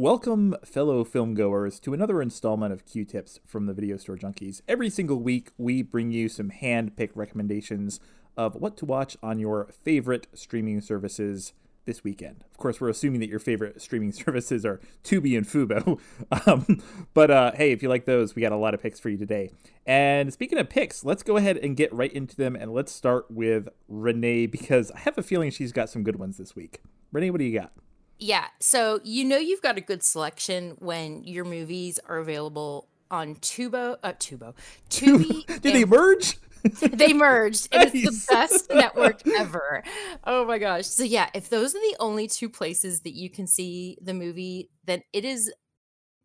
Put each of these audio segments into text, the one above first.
Welcome, fellow filmgoers, to another installment of Queue Tips from the Video Store Junkies. Every single week, we bring you some hand picked recommendations of what to watch on your favorite streaming services this weekend. Of course, we're assuming that your favorite streaming services are Tubi and Fubo. Um, but uh, hey, if you like those, we got a lot of picks for you today. And speaking of picks, let's go ahead and get right into them. And let's start with Renee because I have a feeling she's got some good ones this week. Renee, what do you got? Yeah. So you know you've got a good selection when your movies are available on Tubo, uh, Tubo, Tubi. Did they merge? they merged. It is the best network ever. Oh my gosh. So yeah, if those are the only two places that you can see the movie, then it is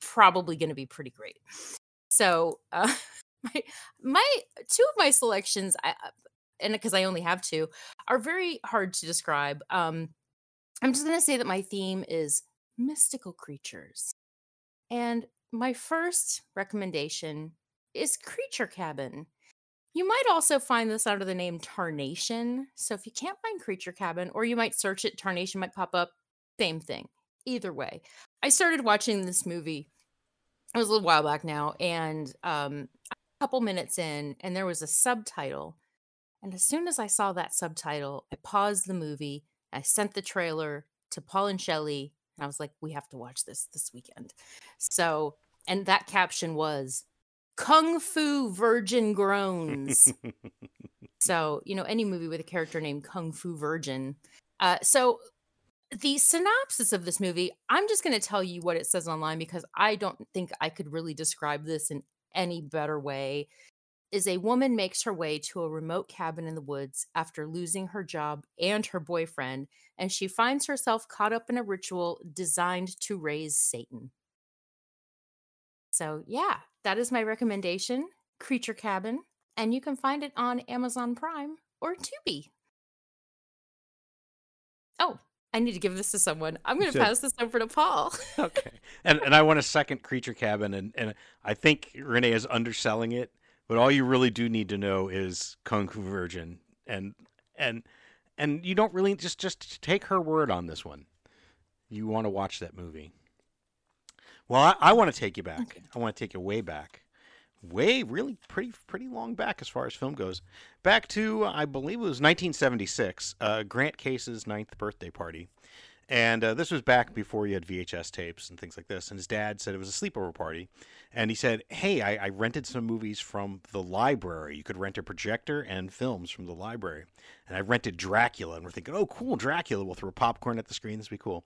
probably going to be pretty great. So uh, my my two of my selections, I uh, and because I only have two, are very hard to describe. Um, I'm just going to say that my theme is mystical creatures. And my first recommendation is Creature Cabin. You might also find this under the name Tarnation. So if you can't find Creature Cabin, or you might search it, Tarnation might pop up. Same thing. Either way, I started watching this movie. It was a little while back now, and um, a couple minutes in, and there was a subtitle. And as soon as I saw that subtitle, I paused the movie I sent the trailer to Paul and Shelly, and I was like, we have to watch this this weekend. So, and that caption was Kung Fu Virgin Groans. so, you know, any movie with a character named Kung Fu Virgin. Uh, so, the synopsis of this movie, I'm just going to tell you what it says online because I don't think I could really describe this in any better way is a woman makes her way to a remote cabin in the woods after losing her job and her boyfriend, and she finds herself caught up in a ritual designed to raise Satan. So, yeah, that is my recommendation Creature Cabin, and you can find it on Amazon Prime or Tubi. Oh, I need to give this to someone. I'm going to pass this over to Paul. okay. And and I want a second Creature Cabin, and, and I think Renee is underselling it but all you really do need to know is Kung Fu Virgin, and and and you don't really just just take her word on this one. You want to watch that movie. Well, I, I want to take you back. Okay. I want to take you way back, way really pretty pretty long back as far as film goes. Back to I believe it was 1976, uh, Grant Case's ninth birthday party. And uh, this was back before he had VHS tapes and things like this. And his dad said it was a sleepover party. And he said, Hey, I, I, rented some movies from the library. You could rent a projector and films from the library. And I rented Dracula. And we're thinking, Oh, cool, Dracula. We'll throw popcorn at the screen. This will be cool.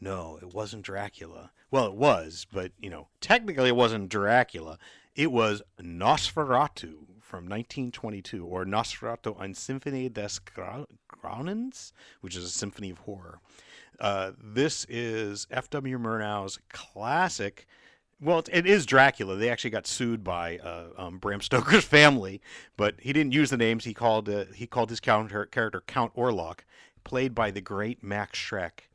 No, it wasn't Dracula. Well, it was, but, you know, technically it wasn't Dracula. It was Nosferatu from 1922, or Nosferatu ein Symphonie des Grauens, which is a symphony of horror. Uh, this is F.W. Murnau's classic. Well, it is Dracula. They actually got sued by uh, um, Bram Stoker's family, but he didn't use the names. He called uh, he called his counter, character Count Orlok, played by the great Max Schreck,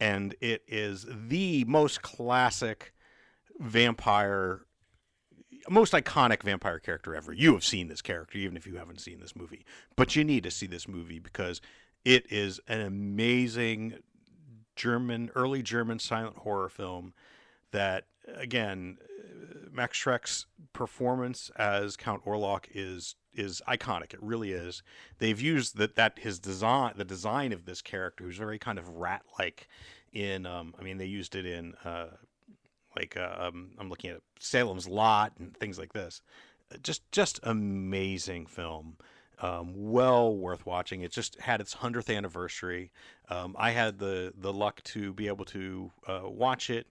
and it is the most classic vampire, most iconic vampire character ever. You have seen this character, even if you haven't seen this movie, but you need to see this movie because it is an amazing German, early German silent horror film that, again, Max Schreck's performance as Count Orlok is is iconic. It really is. They've used that that his design, the design of this character, who's very kind of rat like. In, um, I mean, they used it in uh, like uh, um, I'm looking at Salem's Lot and things like this. Just just amazing film. Um, well worth watching. It just had its hundredth anniversary. Um, I had the the luck to be able to uh, watch it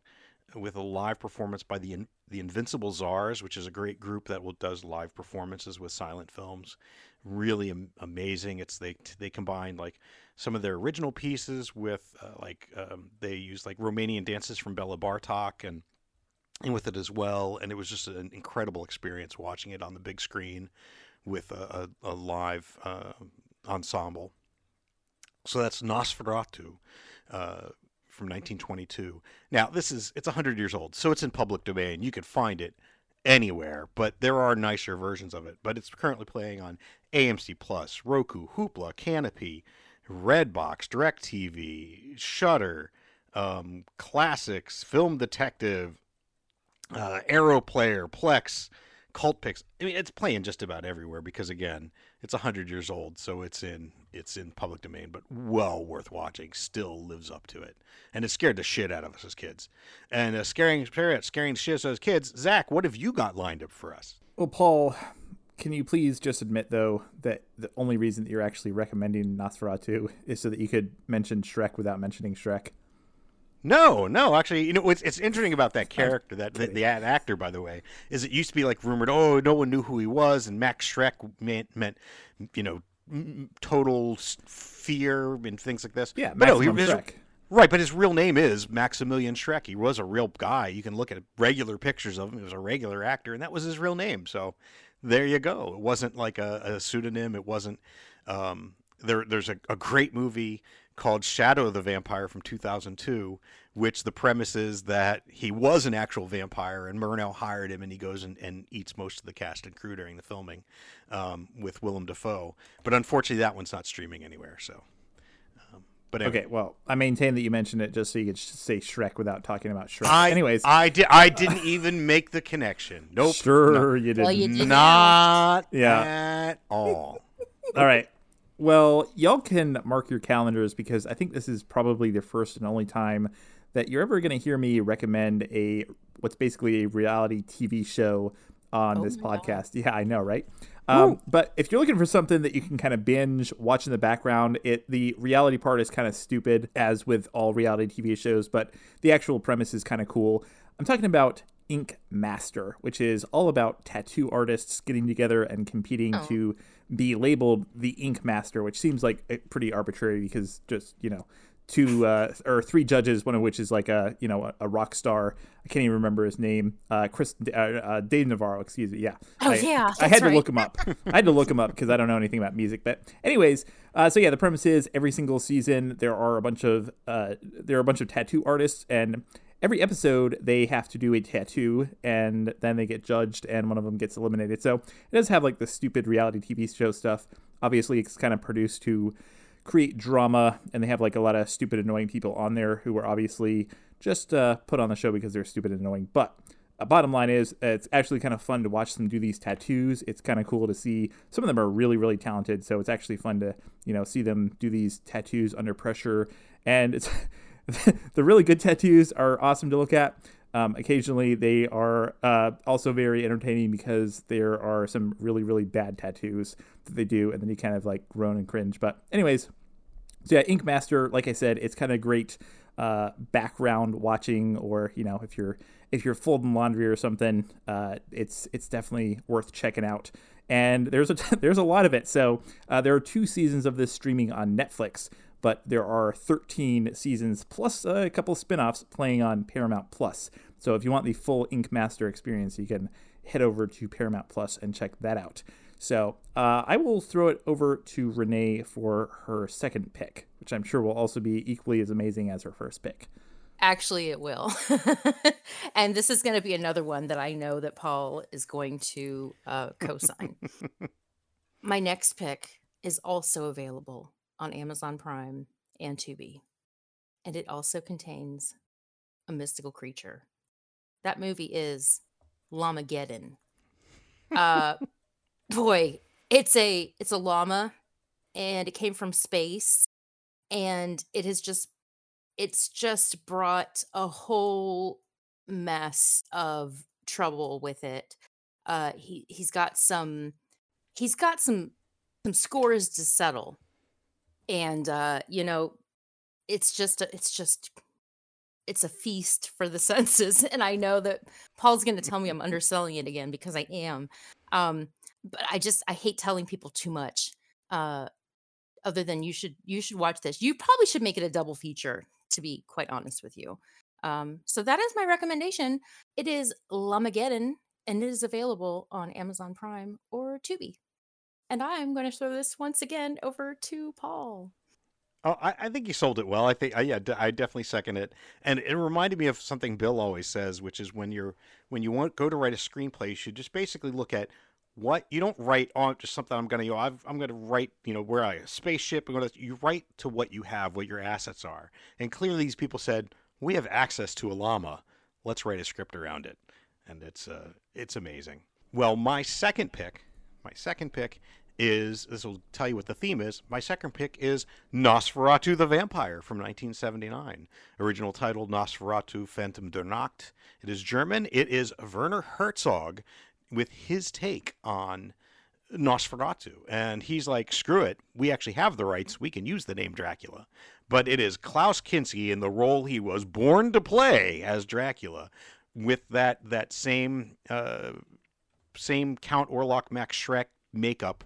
with a live performance by the the Invincible Czars, which is a great group that will, does live performances with silent films. Really am- amazing. It's they they combine like some of their original pieces with uh, like um, they use like Romanian dances from Bela Bartok and and with it as well. And it was just an incredible experience watching it on the big screen with a, a, a live uh, ensemble. So that's Nosferatu uh, from 1922. Now this is it's 100 years old, so it's in public domain. You can find it anywhere, but there are nicer versions of it. But it's currently playing on AMC Plus, Roku, Hoopla, Kanopy, Redbox, DirecTV, Shudder, um, classics, film detective, uh, Arrow Player, Plex, Cult Picks. I mean, it's playing just about everywhere because again, it's hundred years old, so it's in it's in public domain, but well worth watching. Still lives up to it, and it scared the shit out of us as kids. And uh, scaring scaring shit out as kids. Zach, what have you got lined up for us? Well, Paul, can you please just admit though that the only reason that you're actually recommending Nosferatu is so that you could mention Shrek without mentioning Shrek? No, no, actually, you know what's it's interesting about that character, that the, the actor, by the way, is it used to be like rumored, oh, no one knew who he was, and Max Schreck meant, meant you know, total fear and things like this. Yeah, but no, he, his, Shrek. Right, but his real name is Maximilian Schreck. He was a real guy. You can look at regular pictures of him. He was a regular actor, and that was his real name. So there you go. It wasn't like a, a pseudonym. It wasn't. Um, there, there's a, a great movie called Shadow of the Vampire from 2002, which the premise is that he was an actual vampire and Murnau hired him and he goes and, and eats most of the cast and crew during the filming um, with Willem Dafoe. But unfortunately, that one's not streaming anywhere. So. Um, but anyway. okay, well, I maintain that you mentioned it just so you could say Shrek without talking about Shrek. I, Anyways, I did. I didn't even make the connection. Nope. Sure, no. you did. Well, you did not yeah. at all. all right. Well, y'all can mark your calendars because I think this is probably the first and only time that you're ever going to hear me recommend a what's basically a reality TV show on oh this podcast. God. Yeah, I know, right? Um, but if you're looking for something that you can kind of binge, watch in the background, it the reality part is kind of stupid, as with all reality TV shows, but the actual premise is kind of cool. I'm talking about Ink Master, which is all about tattoo artists getting together and competing oh. to be labeled the Ink Master, which seems like pretty arbitrary because just you know two uh, or three judges, one of which is like a you know a, a rock star. I can't even remember his name. Uh, Chris uh, uh, Dave Navarro, excuse me. Yeah. Oh I, yeah. I had right. to look him up. I had to look him up because I don't know anything about music. But anyways, uh, so yeah, the premise is every single season there are a bunch of uh, there are a bunch of tattoo artists and every episode they have to do a tattoo and then they get judged and one of them gets eliminated. So it does have like the stupid reality TV show stuff. Obviously, it's kind of produced to create drama, and they have like a lot of stupid, annoying people on there who are obviously just uh, put on the show because they're stupid and annoying. But uh, bottom line is, it's actually kind of fun to watch them do these tattoos. It's kind of cool to see. Some of them are really, really talented, so it's actually fun to you know see them do these tattoos under pressure. And it's the really good tattoos are awesome to look at. Um, occasionally, they are uh, also very entertaining because there are some really, really bad tattoos that they do, and then you kind of like groan and cringe. But, anyways, so yeah, Ink Master, like I said, it's kind of great uh, background watching, or you know, if you're if you're folding laundry or something, uh, it's it's definitely worth checking out. And there's a there's a lot of it. So uh, there are two seasons of this streaming on Netflix but there are 13 seasons plus a couple spin-offs playing on Paramount Plus. So if you want the full Ink Master experience, you can head over to Paramount Plus and check that out. So uh, I will throw it over to Renee for her second pick, which I'm sure will also be equally as amazing as her first pick. Actually, it will. and this is going to be another one that I know that Paul is going to uh, co sign. My next pick is also available on Amazon Prime and Tubi. And it also contains a mystical creature. That movie is Llamageddon. Uh boy, it's a it's a llama and it came from space and it has just it's just brought a whole mess of trouble with it. Uh he he's got some he's got some some scores to settle and uh you know it's just a, it's just it's a feast for the senses and i know that paul's going to tell me i'm underselling it again because i am um but i just i hate telling people too much uh other than you should you should watch this. You probably should make it a double feature to be quite honest with you um so that is my recommendation. It is Llamageddon and it is available on amazon prime or tubi and I'm going to throw this once again over to Paul. Oh, I, I think you sold it well. I think, I, yeah, I definitely second it. And it reminded me of something Bill always says, which is when you're when you want go to write a screenplay, you should just basically look at what you don't write on just something I'm gonna you know i am gonna write you know where I a spaceship. Gonna you write to what you have, what your assets are. And clearly, these people said, we have access to a llama. Let's write a script around it, and it's uh, it's amazing. Well, my second pick, my second pick is this will tell you what the theme is. My second pick is Nosferatu the Vampire from 1979. Original title Nosferatu Phantom der Nacht. It is German. It is Werner Herzog with his take on Nosferatu. And he's like, screw it. We actually have the rights. We can use the name Dracula. But it is Klaus Kinski in the role he was born to play as Dracula with that that same uh, same Count Orlok Max Schreck makeup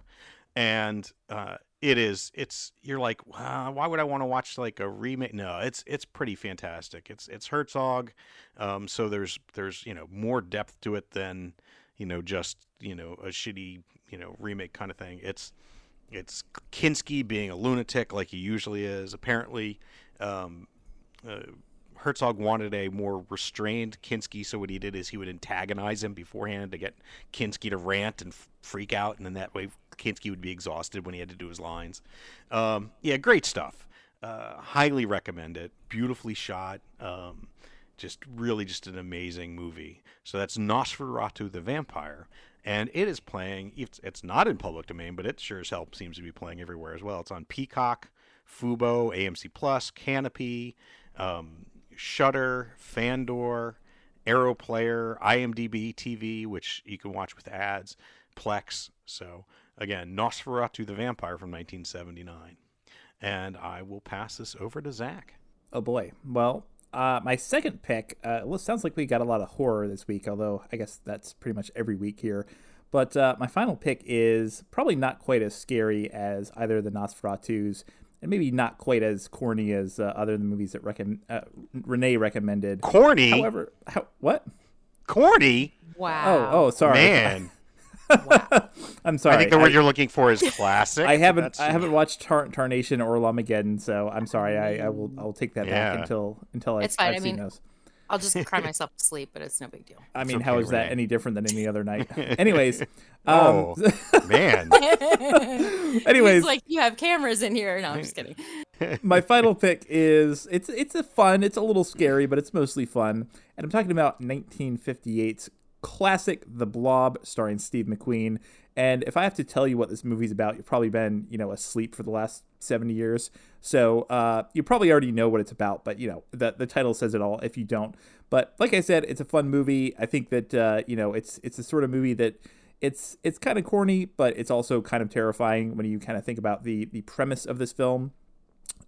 and uh, it is it's you're like why would I want to watch like a remake? No, it's it's pretty fantastic. It's it's Herzog, um, so there's there's you know more depth to it than you know just you know a shitty you know remake kind of thing. It's it's Kinski being a lunatic like he usually is. Apparently, um, uh, Herzog wanted a more restrained Kinski, so what he did is he would antagonize him beforehand to get Kinski to rant and f- freak out, and then that way Kinski would be exhausted when he had to do his lines. Um, yeah, great stuff. Uh, highly recommend it. Beautifully shot. Um, just really just an amazing movie. So that's Nosferatu the Vampire, and it is playing. It's, not in public domain, but it sure as hell seems to be playing everywhere as well. It's on Peacock, Fubo, AMC Plus, Kanopy, Um, Shudder, Fandor, Arrow Player, IMDb TV, which you can watch with ads, Plex. So again, Nosferatu the Vampire from 1979. And I will pass this over to Zach. Oh boy. Well, uh, my second pick. Uh, well, sounds like we got a lot of horror this week, although I guess that's pretty much every week here. But uh, my final pick is probably not quite as scary as either the Nosferatus and maybe not quite as corny as uh, other of the movies that recom- uh, Renee recommended. Corny. However, how, what? Corny. Wow. Oh, oh, sorry, man. wow. I'm sorry. I think the word I, you're looking for is classic. I haven't I haven't watched Tar- Tarnation or Llamageddon, so I'm sorry. I, I will I will take that yeah. back until until it's I, fine. I've I mean, those. I'll just cry myself to sleep, but it's no big deal. I mean, okay, how is Renee. that any different than any other night? Anyways, oh um, man. anyways, it's like you have cameras in here. No, I'm just kidding. my final pick is it's it's a fun, it's a little scary, but it's mostly fun, and I'm talking about 1958's classic The Blob, starring Steve McQueen. And if I have to tell you what this movie's about, you've probably been, you know, asleep for the last 70 years. So uh, you probably already know what it's about, but, you know, the, the title says it all if you don't. But like I said, it's a fun movie. I think that, uh, you know, it's it's a sort of movie that it's it's kind of corny, but it's also kind of terrifying when you kind of think about the the premise of this film.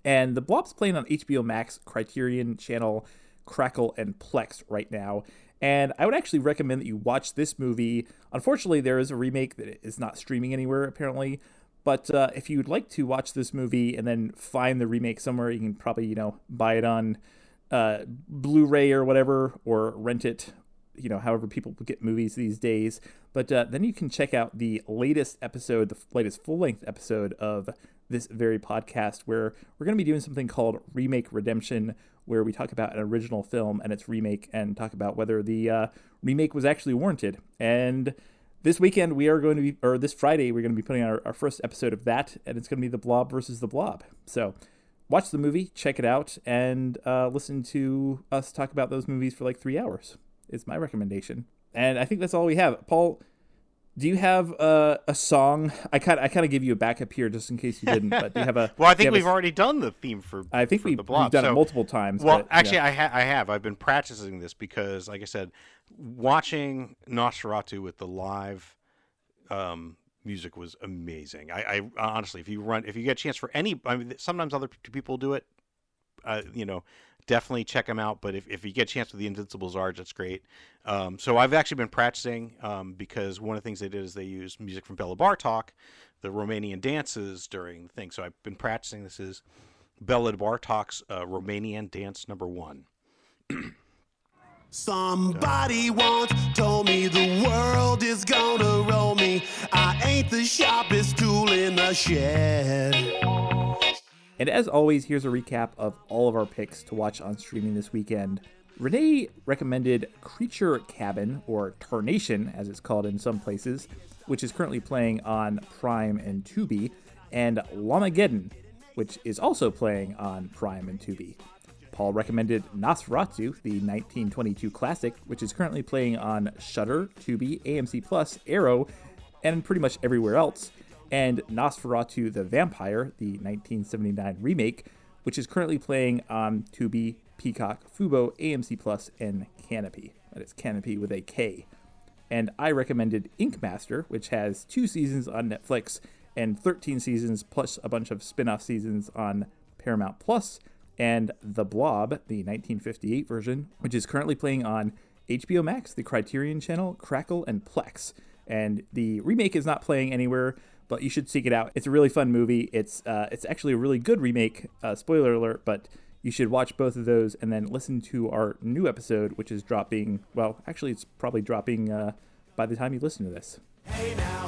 And The Blob's playing on HBO Max, Criterion Channel, Crackle, and Plex right now. And I would actually recommend that you watch this movie. Unfortunately, there is a remake that is not streaming anywhere, apparently. But uh, if you'd like to watch this movie and then find the remake somewhere, you can probably, you know, buy it on uh, Blu ray or whatever, or rent it, you know, however people get movies these days. But uh, then you can check out the latest episode, the latest full length episode of this very podcast, where we're going to be doing something called Remake Redemption, where we talk about an original film and its remake and talk about whether the uh, remake was actually warranted. And this weekend we are going to be, or this Friday we're going to be putting out our, our first episode of that, and it's going to be the Blob versus the Blob. So watch the movie, check it out, and uh, listen to us talk about those movies for like three hours. Is my recommendation. And I think that's all we have. Paul, do you have uh, a song? I kind I kind of give you a backup here just in case you didn't. But do you have a? well, I think we've a, already done the theme for. I think for we've, the blob, we've done so, it multiple times. Well, but, actually, yeah. I, ha- I have. I've been practicing this because, like I said, watching Nosferatu with the live um, music was amazing. I, I, honestly, if you run, if you get a chance for any, I mean, sometimes other people do it. Uh, you know, definitely check them out. But if, if you get a chance with the Invincible Czars, that's great. Um, so I've actually been practicing um, because one of the things they did is they used music from Bela Bartok, the Romanian dances during the thing. So I've been practicing. This is Bela Bartok's uh, Romanian dance number one. Somebody once told me the world is gonna roll me. I ain't the sharpest tool in the shed. And as always, here's a recap of all of our picks to watch on streaming this weekend. Renee recommended Creature Cabin, or Tarnation as it's called in some places, which is currently playing on Prime and Tubi, and Llamageddon, which is also playing on Prime and Tubi. Paul recommended Nosferatu, the 1922 classic, which is currently playing on Shudder, Tubi, AMC Plus, Arrow, and pretty much everywhere else, and Nosferatu the Vampire, the 1979 remake, which is currently playing on Tubi, Peacock, Fubo, AMC Plus, and Kanopy. That is Kanopy with a K. And I recommended Ink Master, which has two seasons on Netflix and 13 seasons plus a bunch of spin off seasons on Paramount Plus, and The Blob, the 1958 version, which is currently playing on HBO Max, the Criterion Channel, Crackle, and Plex. And the remake is not playing anywhere, but you should seek it out. It's a really fun movie. It's uh, it's actually a really good remake. Uh, spoiler alert, but you should watch both of those and then listen to our new episode, which is dropping. Well, actually, it's probably dropping uh, by the time you listen to this. Hey now,